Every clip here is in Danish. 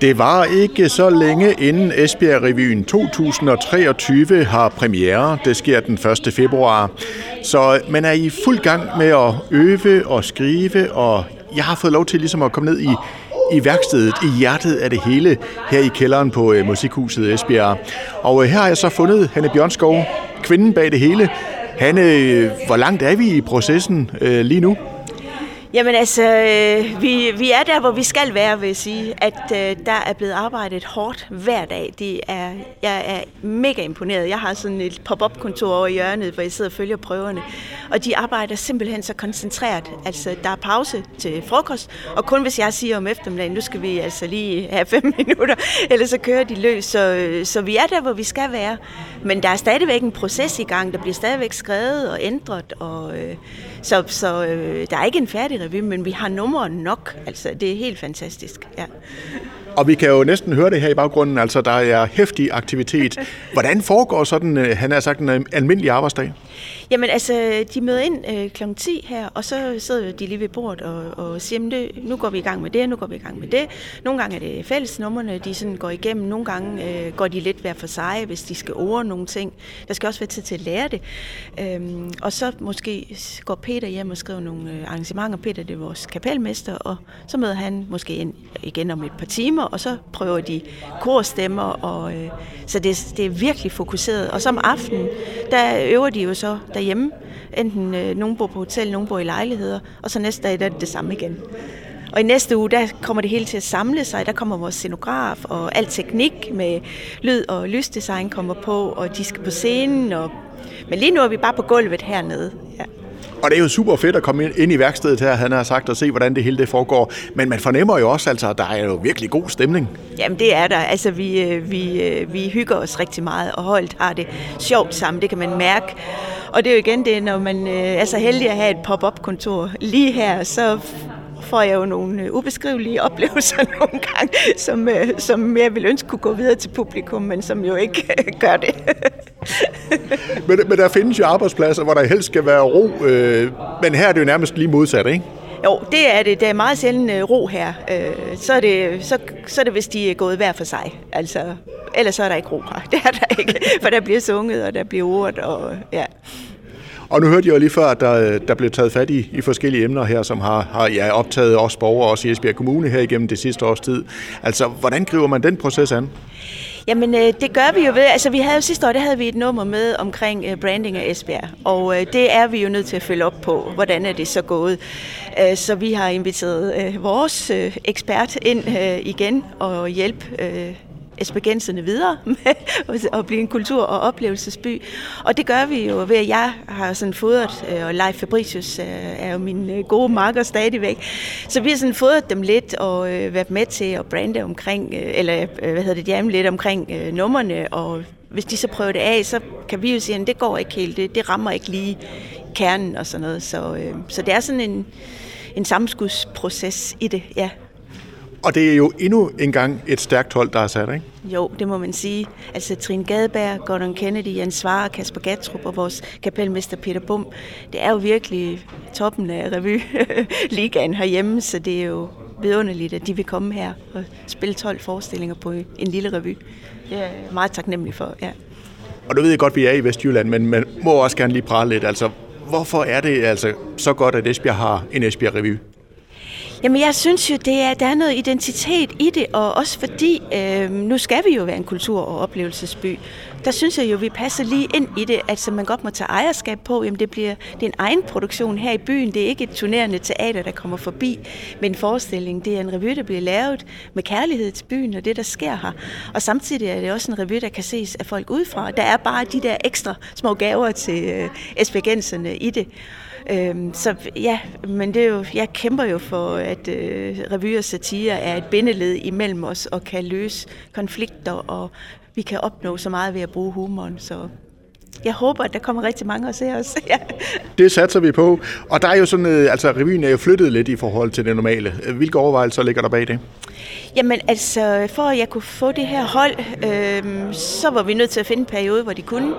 Det var ikke så længe inden Esbjerg Revyen 2023 har premiere. Det sker den 1. februar. Så man er i fuld gang med at øve og skrive, og jeg har fået lov til ligesom at komme ned i, i værkstedet, i hjertet af det hele, her i kælderen på uh, Musikhuset Esbjerg. Og uh, her har jeg så fundet Hanne Bjørnskov, kvinden bag det hele. Hanne, øh, hvor langt er vi i processen uh, lige nu? Jamen altså, øh, vi, vi er der, hvor vi skal være, vil jeg sige. At øh, der er blevet arbejdet hårdt hver dag. Det er, jeg er mega imponeret. Jeg har sådan et pop-up-kontor over i hjørnet, hvor jeg sidder og følger prøverne. Og de arbejder simpelthen så koncentreret. Altså, der er pause til frokost, og kun hvis jeg siger om eftermiddagen, nu skal vi altså lige have fem minutter, eller så kører de løs. Så, øh, så vi er der, hvor vi skal være. Men der er stadigvæk en proces i gang. Der bliver stadigvæk skrevet og ændret, og... Øh, så, så øh, der er ikke en færdig revy, men vi har numre nok. Altså, det er helt fantastisk. Ja. Og vi kan jo næsten høre det her i baggrunden, altså der er hæftig aktivitet. Hvordan foregår sådan, øh, han har sagt, en øh, almindelig arbejdsdag? Jamen altså, de møder ind øh, kl. 10 her, og så sidder de lige ved bordet og, og siger, det, nu går vi i gang med det, nu går vi i gang med det. Nogle gange er det fællesnummerne, de sådan går igennem. Nogle gange øh, går de lidt hver for sig, hvis de skal ord nogle ting. Der skal også være tid til at lære det. Øhm, og så måske går Peter hjem og skriver nogle øh, arrangementer. Peter det er vores kapelmester, og så møder han måske ind igen om et par timer, og så prøver de korstemmer. Og, øh, så det, det er virkelig fokuseret. Og som aften, der øver de jo så derhjemme. Enten øh, nogen bor på hotel, nogen bor i lejligheder, og så næste dag der er det det samme igen. Og i næste uge, der kommer det hele til at samle sig. Der kommer vores scenograf og al teknik med lyd og lysdesign kommer på, og de skal på scenen. Og... Men lige nu er vi bare på gulvet hernede. Og det er jo super fedt at komme ind i værkstedet her, han har sagt, og se, hvordan det hele det foregår. Men man fornemmer jo også, altså, at der er jo virkelig god stemning. Jamen, det er der. Altså, vi, øh, vi, øh, vi hygger os rigtig meget, og holdt har det sjovt sammen. Det kan man mærke. Og det er jo igen det, når man øh, er så heldig at have et pop-up-kontor lige her, så får jeg jo nogle ubeskrivelige oplevelser nogle gange, som, som jeg vil ønske kunne gå videre til publikum, men som jo ikke gør det. men, men der findes jo arbejdspladser, hvor der helst skal være ro, øh, men her er det jo nærmest lige modsat, ikke? Jo, det er det. Der er meget sjældent øh, ro her. Øh, så, er det, så, så er det, hvis de er gået hver for sig. Altså, ellers så er der ikke ro her. Det er der ikke, for der bliver sunget, og der bliver ordet, og ja. Og nu hørte jeg jo lige før, at der, der blev taget fat i, i forskellige emner her, som har, har ja, optaget os borgere, også i Esbjerg Kommune her igennem det sidste års tid. Altså, hvordan griber man den proces an? Jamen, øh, det gør vi jo ved. Altså, vi havde jo sidste år, der havde vi et nummer med omkring øh, branding af Esbjerg, og øh, det er vi jo nødt til at følge op på. Hvordan er det så gået? Øh, så vi har inviteret øh, vores øh, ekspert ind øh, igen og hjælpe øh, esbjergenserne videre med at blive en kultur- og oplevelsesby. Og det gør vi jo ved, at jeg har sådan fodret, øh, og Leif Fabricius øh, er jo min øh, gode marker stadigvæk. Så vi har sådan fodret dem lidt og været med til at brande omkring, eller hvad hedder det, jamen lidt omkring nummerne, og hvis de så prøver det af, så kan vi jo sige, at det går ikke helt, det, det rammer ikke lige kernen og sådan noget. Så, så det er sådan en, en samskudsproces i det, ja. Og det er jo endnu en gang et stærkt hold, der er sat, ikke? Jo, det må man sige. Altså Trine Gadeberg, Gordon Kennedy, Jens Svare, Kasper Gatrup og vores kapelmester Peter Bum. Det er jo virkelig toppen af revy-ligaen herhjemme, så det er jo vidunderligt, at de vil komme her og spille 12 forestillinger på en lille revy. Det er jeg meget taknemmelig for, ja. Og du ved godt, at vi er i Vestjylland, men man må også gerne lige prale lidt. Altså, hvorfor er det altså så godt, at Esbjerg har en Esbjerg Revy? Jamen, jeg synes jo, det er, der er noget identitet i det, og også fordi, øh, nu skal vi jo være en kultur- og oplevelsesby, der synes jeg jo, vi passer lige ind i det, altså man godt må tage ejerskab på, jamen det bliver det er en egen produktion her i byen, det er ikke et turnerende teater, der kommer forbi med en forestilling, det er en revy, der bliver lavet med kærlighed til byen og det, der sker her. Og samtidig er det også en revy, der kan ses af folk udefra. Der er bare de der ekstra små gaver til øh, i det. Øhm, så ja, men det er jo, jeg kæmper jo for, at øh, revy og satire er et bindeled imellem os og kan løse konflikter, og vi kan opnå så meget ved at bruge humoren. Så jeg håber, at der kommer rigtig mange og ser os. ja. Det satser vi på. Og der er jo sådan, øh, altså revyen er jo flyttet lidt i forhold til det normale. Hvilke overvejelser ligger der bag det? Jamen altså, for at jeg kunne få det her hold, øh, så var vi nødt til at finde en periode, hvor de kunne.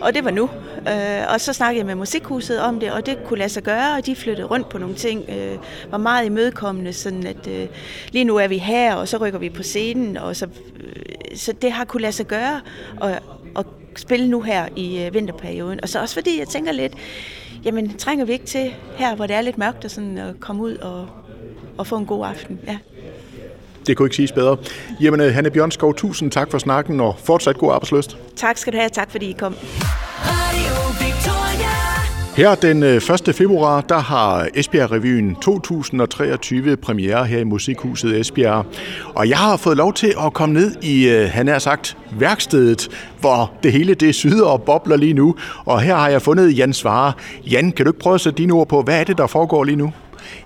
Og det var nu. Øh, og så snakkede jeg med musikhuset om det, og det kunne lade sig gøre, og de flyttede rundt på nogle ting. Øh, var meget imødekommende, sådan at øh, lige nu er vi her, og så rykker vi på scenen, og så, øh, så det har kunne lade sig gøre og, og spille nu her i øh, vinterperioden. Og så også fordi jeg tænker lidt, jamen trænger vi ikke til her, hvor det er lidt mørkt, at, sådan, at komme ud og, og få en god aften. Ja. Det kunne ikke siges bedre. Jamen, øh, Hanne Bjørnskov, tusind tak for snakken, og fortsat god arbejdsløst. Tak skal du have, tak fordi I kom. Her den øh, 1. Februar, der har Esbjerg Revyen 2023 premiere her i Musikhuset Esbjerg. Og jeg har fået lov til at komme ned i, øh, han er sagt, værkstedet, hvor det hele det syder og bobler lige nu. Og her har jeg fundet Jan Svare. Jan, kan du ikke prøve at sætte dine ord på, hvad er det, der foregår lige nu?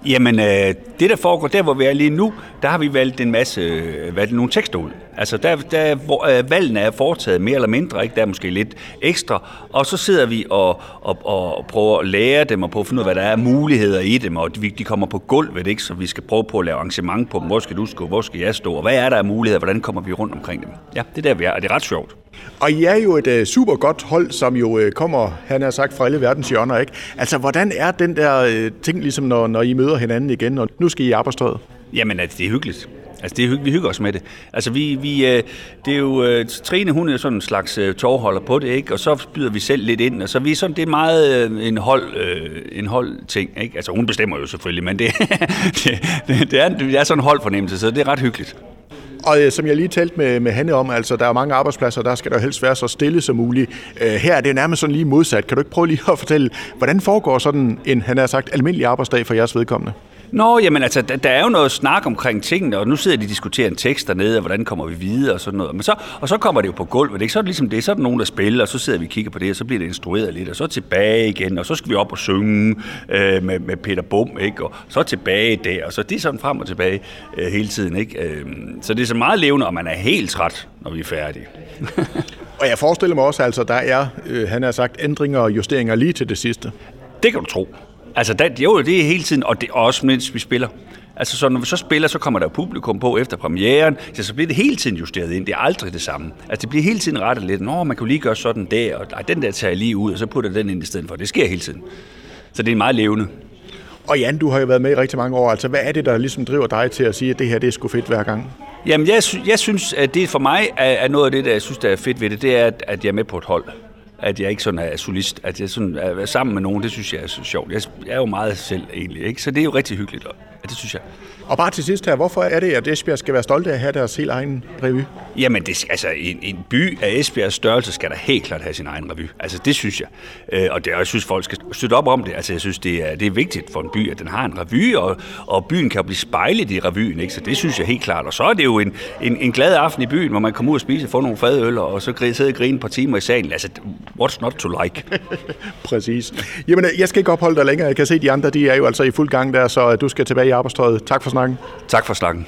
Jamen, øh, det der foregår, der hvor vi er lige nu, der har vi valgt en masse, øh, valgt nogle tekster ud. Altså, der, der hvor øh, valgene er foretaget mere eller mindre, ikke? der er måske lidt ekstra, og så sidder vi og, og, og prøver at lære dem, og prøve at finde ud af, hvad der er muligheder i dem, og de, de kommer på gulvet, ikke? så vi skal prøve på at lave arrangement på dem. Hvor skal du stå, hvor skal jeg stå, og hvad er der af muligheder, hvordan kommer vi rundt omkring dem? Ja, det er der, vi er, og det er ret sjovt. Og I er jo et øh, super godt hold, som jo øh, kommer, han har sagt, fra alle verdens hjørner, ikke? Altså, hvordan er den der øh, ting, ligesom når, når I møder hinanden igen, og nu skal I i arbejdstøjet? Jamen, altså, det er hyggeligt. Altså, det er hyggeligt. vi hygger os med det. Altså, vi, vi, øh, det er jo, øh, Trine, hun er sådan en slags øh, tårholder på det, ikke? Og så byder vi selv lidt ind, og så vi sådan, det er meget en hold, en hold ting, ikke? Altså, hun bestemmer jo selvfølgelig, men det, det, det, er, det er sådan en holdfornemmelse, så det er ret hyggeligt. Og øh, som jeg lige talte med, med Hanne om, altså der er mange arbejdspladser, der skal der helst være så stille som muligt. Øh, her er det nærmest sådan lige modsat. Kan du ikke prøve lige at fortælle, hvordan foregår sådan en, han har sagt, almindelig arbejdsdag for jeres vedkommende? Nå, jamen altså, der, der er jo noget snak omkring tingene, og nu sidder de og diskuterer en tekst dernede, og hvordan kommer vi videre og sådan noget. Men så, og så kommer det jo på gulvet, ikke? Så er det ligesom det, så er der nogen, der spiller, og så sidder vi og kigger på det, og så bliver det instrueret lidt, og så tilbage igen, og så skal vi op og synge øh, med, med Peter Bum, ikke? Og så tilbage der, og så det er sådan frem og tilbage øh, hele tiden, ikke? Øh, så det er så meget levende, og man er helt træt, når vi er færdige. og jeg forestiller mig også, altså, der er, øh, han har sagt, ændringer og justeringer lige til det sidste. Det kan du tro. Altså, der, jo, det er hele tiden, og, det, også mens vi spiller. Altså, så når vi så spiller, så kommer der publikum på efter premieren, så, så bliver det hele tiden justeret ind. Det er aldrig det samme. Altså, det bliver hele tiden rettet lidt. Nå, man kan lige gøre sådan der, og ej, den der tager jeg lige ud, og så putter den ind i stedet for. Det sker hele tiden. Så det er meget levende. Og Jan, du har jo været med i rigtig mange år. Altså, hvad er det, der ligesom driver dig til at sige, at det her det er sgu fedt hver gang? Jamen, jeg, jeg synes, at det for mig er, er noget af det, der jeg synes, der er fedt ved det, det er, at, at jeg er med på et hold at jeg ikke sådan er solist. At jeg sådan er sammen med nogen, det synes jeg er så sjovt. Jeg er jo meget selv egentlig, ikke? så det er jo rigtig hyggeligt, og det synes jeg. Og bare til sidst her, hvorfor er det, at Esbjerg skal være stolte af at have deres helt egen revy? Jamen, det, altså, en, en by af Esbjergs størrelse skal da helt klart have sin egen revy. Altså, det synes jeg. Øh, og det, jeg synes, folk skal støtte op om det. Altså, jeg synes, det er, det er vigtigt for en by, at den har en revy, og, og byen kan blive spejlet i revyen, ikke? Så det synes jeg helt klart. Og så er det jo en, en, en glad aften i byen, hvor man kommer ud og spiser, får nogle fadøl, og så sidder og grine et par timer i salen. Altså, what's not to like? Præcis. Jamen, jeg skal ikke opholde dig længere. Jeg kan se, at de andre, de er jo altså i fuld gang der, så du skal tilbage i arbejdstøjet. Tak for snakken. Tak for snakken.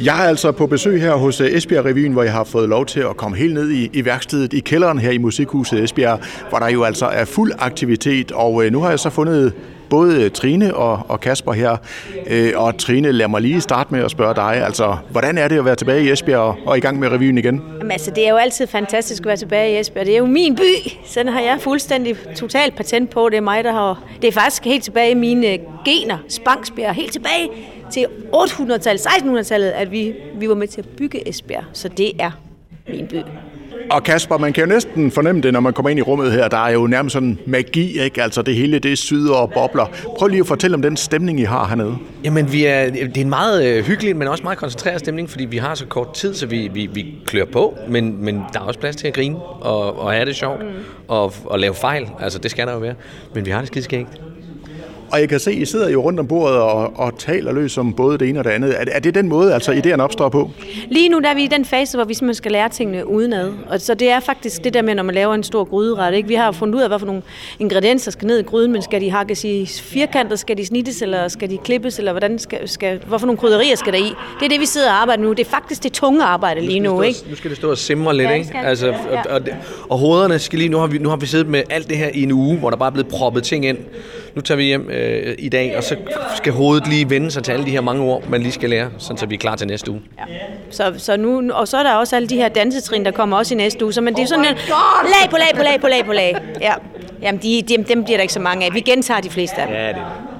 Jeg er altså på besøg her hos øh, Esbjerg Revyen, hvor jeg har fået lov til at komme helt ned i, i værkstedet i kælderen her i Musikhuset Esbjerg, hvor der jo altså er fuld aktivitet, og øh, nu har jeg så fundet både øh, Trine og, og Kasper her. Øh, og Trine, lad mig lige starte med at spørge dig, altså, hvordan er det at være tilbage i Esbjerg og, og i gang med revyen igen? Jamen, altså, det er jo altid fantastisk at være tilbage i Esbjerg. Det er jo min by. Sådan har jeg fuldstændig totalt patent på. Det er mig, der har... Det er faktisk helt tilbage i mine øh, gener. Spangsbjerg. Helt tilbage til 800-tallet, 1600-tallet, at vi, vi var med til at bygge Esbjerg. Så det er min by. Og Kasper, man kan jo næsten fornemme det, når man kommer ind i rummet her. Der er jo nærmest sådan magi, ikke? Altså det hele, det syder og bobler. Prøv lige at fortælle om den stemning, I har hernede. Jamen, vi er, det er en meget øh, hyggelig, men også meget koncentreret stemning, fordi vi har så kort tid, så vi, vi, vi klør på, men, men der er også plads til at grine og, og have det sjovt mm. og, og lave fejl. Altså, det skal der jo være. Men vi har det skideskægt. Og jeg kan se, at I sidder jo rundt om bordet og, og taler løs om både det ene og det andet. Er, er det den måde, altså idéerne opstår på? Lige nu der er vi i den fase, hvor vi simpelthen skal lære tingene udenad. Og så det er faktisk det der med, når man laver en stor gryderet. Ikke? Vi har fundet ud af, hvad for nogle ingredienser skal ned i gryden, men skal de hakkes i firkantet, skal de snittes, eller skal de klippes, eller hvordan skal, skal, hvorfor nogle krydderier skal der i? Det er det, vi sidder og arbejder nu. Det er faktisk det tunge arbejde lige nu. nu ikke? Nu skal det stå og simre lidt, ja, ikke? Altså, og, og, og, hovederne skal lige... Nu har, vi, nu har vi siddet med alt det her i en uge, hvor der bare er blevet proppet ting ind nu tager vi hjem øh, i dag, og så skal hovedet lige vende sig til alle de her mange ord, man lige skal lære, sådan så vi er klar til næste uge. Ja. Så, så nu, og så er der også alle de her dansetrin, der kommer også i næste uge. Så men det er sådan en lag på lag på lag på lag på lag. Ja. Jamen, de, de, dem bliver der ikke så mange af. Vi gentager de fleste af dem. Ja, det.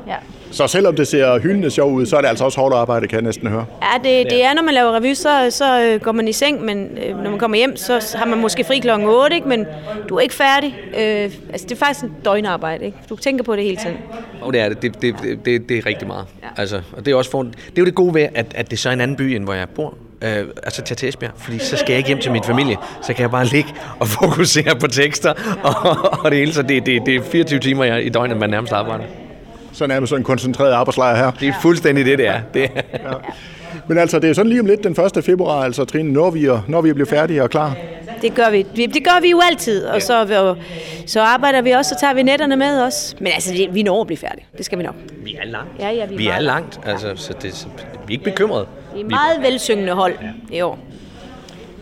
Ja. Så selvom det ser hyldende sjov ud, så er det altså også hårdt arbejde, kan jeg næsten høre. Ja, det, det er, når man laver revy, så, så øh, går man i seng, men øh, når man kommer hjem, så har man måske fri klokken 8, ikke? men du er ikke færdig. Øh, altså, det er faktisk en døgnarbejde, ikke? Du tænker på det hele tiden. Og det er det. Det, det, det, det, det er rigtig meget. Ja. Altså, og det er, også for, det er jo det gode ved, at, at det så er en anden by, end hvor jeg bor. Øh, altså til Esbjerg, fordi så skal jeg ikke hjem til min familie, så kan jeg bare ligge og fokusere på tekster og, og det hele, så det, det, det er 24 timer jeg, i døgnet, man nærmest arbejder. Så nærmest sådan en koncentreret arbejdslejr her. Det er fuldstændig det, det er. Det er. Ja. Men altså, det er sådan lige om lidt den 1. februar, altså Trine, når vi, er, når vi bliver færdige og klar. Det gør vi. Det gør vi jo altid, og så, og, så arbejder vi også, så tager vi netterne med os. Men altså, vi når at blive færdige. Det skal vi nok. Vi er langt. Ja, ja, vi, vi er langt, altså, så det, så vi er ikke bekymrede. Vi er meget velsyngende hold i år.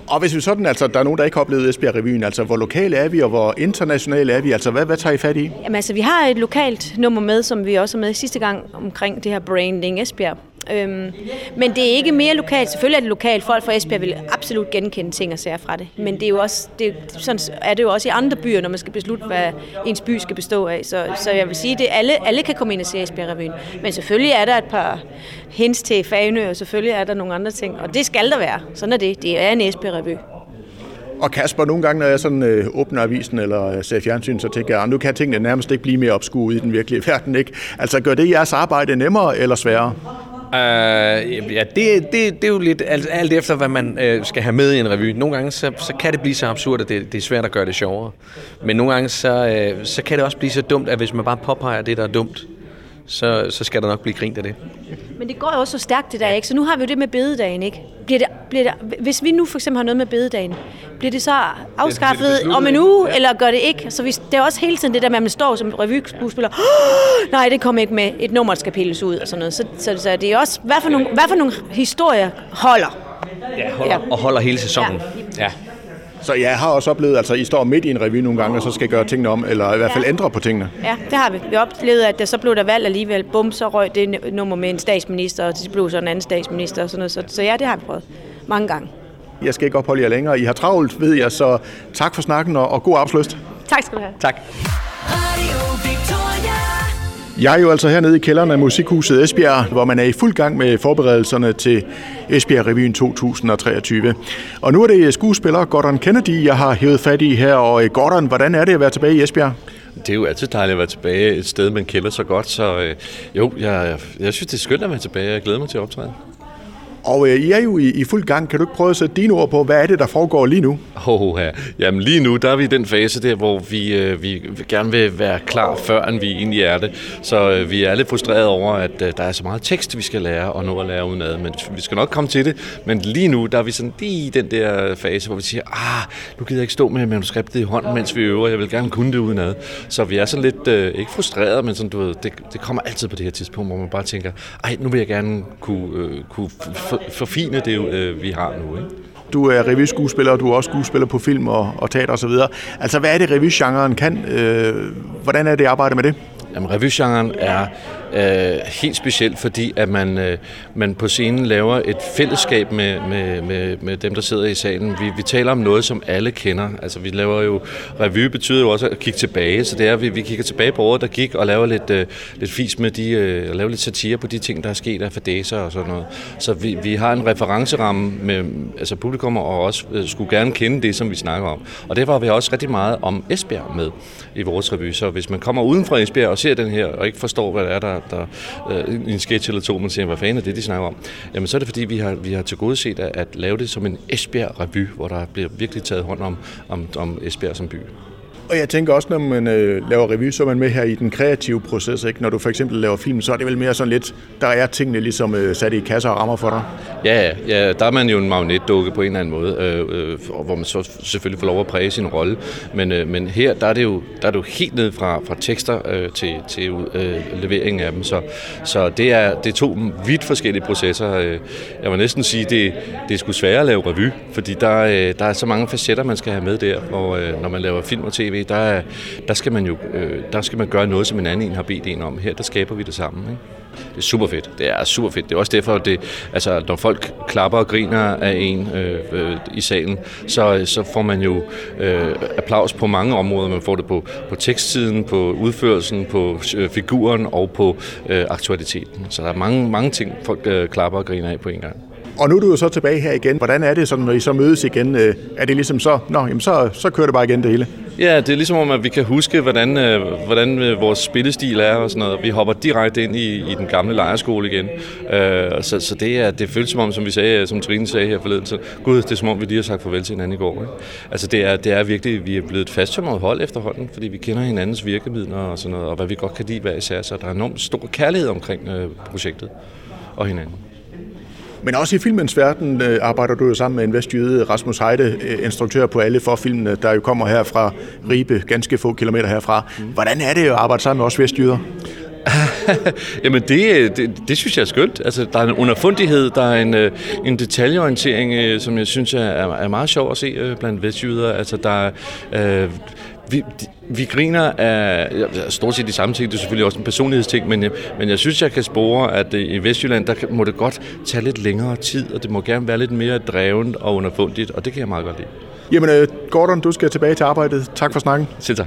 Og hvis vi sådan, altså, der er nogen, der ikke har oplevet Esbjerg-revyen, altså hvor lokale er vi, og hvor internationale er vi, altså hvad, hvad tager I fat i? Jamen altså, vi har et lokalt nummer med, som vi også er med sidste gang omkring det her branding Esbjerg. Øhm, men det er ikke mere lokalt. Selvfølgelig er det lokalt. Folk fra Esbjerg vil absolut genkende ting og sager fra det. Men det er jo også, det, sådan er det jo også i andre byer, når man skal beslutte, hvad ens by skal bestå af. Så, så jeg vil sige, at alle, alle kan komme ind og se Esbjerg-revyen. Men selvfølgelig er der et par hints til Fagenø, og selvfølgelig er der nogle andre ting. Og det skal der være. Sådan er det. Det er en Esbjerg-revy. Og Kasper, nogle gange, når jeg sådan øh, åbner avisen eller ser fjernsyn, så tænker jeg, ah, nu kan tingene nærmest ikke blive mere opskuet i den virkelige verden, ikke? Altså, gør det jeres arbejde nemmere eller sværere? Øh, ja, det, det, det er jo lidt alt, alt efter, hvad man øh, skal have med i en revy. Nogle gange så, så kan det blive så absurd, at det, det er svært at gøre det sjovere. Men nogle gange så, øh, så kan det også blive så dumt, at hvis man bare påpeger det, der er dumt, så, så skal der nok blive grint af det. Men det går jo også så stærkt det der, ikke? Så nu har vi jo det med bededagen, ikke? Bliver det, bliver det, hvis vi nu for eksempel har noget med bededagen, bliver det så afskaffet det, det om en uge, ja. eller gør det ikke? Så vi, det er også hele tiden det der med, at man står som revyskuespiller, oh, nej, det kommer ikke med, et nummer skal pilles ud og sådan noget. Så, så, så det er også, hvad for, nogle, hvad for nogle historier holder? Ja, holder, ja. og holder hele sæsonen. Ja. ja. Så jeg har også oplevet, altså I står midt i en revy nogle gange, og så skal gøre tingene om, eller i hvert fald ja. ændre på tingene. Ja, det har vi. Vi oplevede, at der så blev der valgt alligevel. Bum, så røg det nummer med en statsminister, og det blev så en anden statsminister og sådan noget. Så, så ja, det har vi prøvet mange gange. Jeg skal ikke opholde jer længere. I har travlt, ved jeg, så tak for snakken og, og god arbejdsløst. Tak skal du have. Tak. Jeg er jo altså hernede i kælderen af Musikhuset Esbjerg, hvor man er i fuld gang med forberedelserne til Esbjerg Revyen 2023. Og nu er det skuespiller Gordon Kennedy, jeg har hævet fat i her. Og øh, Gordon, hvordan er det at være tilbage i Esbjerg? Det er jo altid dejligt at være tilbage et sted, man kender så godt. Så øh, jo, jeg, jeg synes, det er skønt at være tilbage. Jeg glæder mig til at optræde. Og øh, I er jo i, i fuld gang. Kan du ikke prøve at sætte dine ord på, hvad er det, der foregår lige nu? Oh, ja. Jamen lige nu, der er vi i den fase der, hvor vi, øh, vi gerne vil være klar, før end vi egentlig er det. Så øh, vi er lidt frustreret over, at øh, der er så meget tekst, vi skal lære og nå at lære udenad. Men vi skal nok komme til det. Men lige nu, der er vi sådan lige i den der fase, hvor vi siger, ah, nu gider jeg ikke stå med manuskriptet i hånden, mens vi øver. Jeg vil gerne kunne det udenad. Så vi er sådan lidt, øh, ikke frustreret, men sådan, du ved, det, det kommer altid på det her tidspunkt, hvor man bare tænker, ej, nu vil jeg gerne kunne, øh, kunne forfine det, øh, vi har nu. Ikke? Du er revyskuespiller, og du er også skuespiller på film og, og teater osv. Altså, hvad er det, revygenren kan? Øh, hvordan er det at arbejde med det? Jamen, revygenren er øh, helt specielt, fordi at man, øh, man på scenen laver et fællesskab med, med, med, med dem, der sidder i salen. Vi, vi taler om noget, som alle kender. Altså, vi laver jo... Revy betyder jo også at kigge tilbage, så det er, at vi, vi kigger tilbage på året, der gik, og laver lidt, øh, lidt fis med de... Øh, laver lidt satire på de ting, der er sket af fadæser og sådan noget. Så vi, vi har en referenceramme med altså publikum, og også øh, skulle gerne kende det, som vi snakker om. Og derfor har vi også rigtig meget om Esbjerg med i vores revy. Så hvis man kommer uden fra Esbjerg og ser den her, og ikke forstår, hvad det er, der, der øh, en sketch eller to, man siger, hvad fanden er det, de snakker om? Jamen så er det fordi, vi har, vi har til gode set at, at lave det som en Esbjerg-revy, hvor der bliver virkelig taget hånd om, om, om Esbjerg som by. Og jeg tænker også, når man øh, laver review, så er man med her i den kreative proces. Ikke? Når du for eksempel laver film, så er det vel mere sådan lidt, der er tingene ligesom øh, sat i kasser og rammer for dig. Ja, ja, der er man jo en magnetdukke på en eller anden måde, øh, øh, hvor man så selvfølgelig får lov at præge sin rolle. Men, øh, men her, der er det jo, der er det jo helt ned fra, fra tekster øh, til, til øh, leveringen af dem. Så, så det, er, det er to vidt forskellige processer. Øh, jeg vil næsten sige, det, det er sgu sværere at lave review, fordi der, øh, der er så mange facetter, man skal have med der. Og øh, når man laver film og tv, tv, der, der, skal man jo øh, der skal man gøre noget, som en anden en har bedt en om. Her, der skaber vi det sammen. Ikke? Det er super fedt. Det er super fedt. Det er også derfor, det, altså, når folk klapper og griner af en øh, øh, i salen, så, så får man jo øh, applaus på mange områder. Man får det på, på tekstsiden, på udførelsen, på øh, figuren og på øh, aktualiteten. Så der er mange, mange ting, folk øh, klapper og griner af på en gang. Og nu er du jo så tilbage her igen. Hvordan er det, sådan, når I så mødes igen? Øh, er det ligesom så, nå, jamen så, så kører det bare igen det hele? Ja, det er ligesom om, at vi kan huske, hvordan, øh, hvordan øh, vores spillestil er og sådan noget. Vi hopper direkte ind i, i den gamle lejerskole igen. Så så det, er, det føles som om, som vi sagde, som Trine sagde her forleden, så gud, det er som om, vi lige har sagt farvel til hinanden i går. Ikke? Altså det er, det er virkelig, vi er blevet et fasttømret hold efterhånden, fordi vi kender hinandens virkemidler og sådan noget, og hvad vi godt kan lide hver især, så der er enormt stor kærlighed omkring projektet og hinanden. Men også i filmens verden øh, arbejder du jo sammen med en vestjyde, Rasmus Heide, øh, instruktør på alle forfilmene, der jo kommer her fra Ribe, ganske få kilometer herfra. Hvordan er det at arbejde sammen med os vestjyder? Jamen det, det, det synes jeg er skønt. Altså, der er en underfundighed, der er en, øh, en detaljeorientering, som jeg synes er, er meget sjov at se blandt vestjyder. Altså, der er, øh, vi, vi griner af stort set de samme ting, det er selvfølgelig også en personlighedsting, men, men jeg synes, jeg kan spore, at i Vestjylland, der må det godt tage lidt længere tid, og det må gerne være lidt mere drevet og underfundigt, og det kan jeg meget godt lide. Jamen, Gordon, du skal tilbage til arbejdet. Tak for snakken. Selv tak.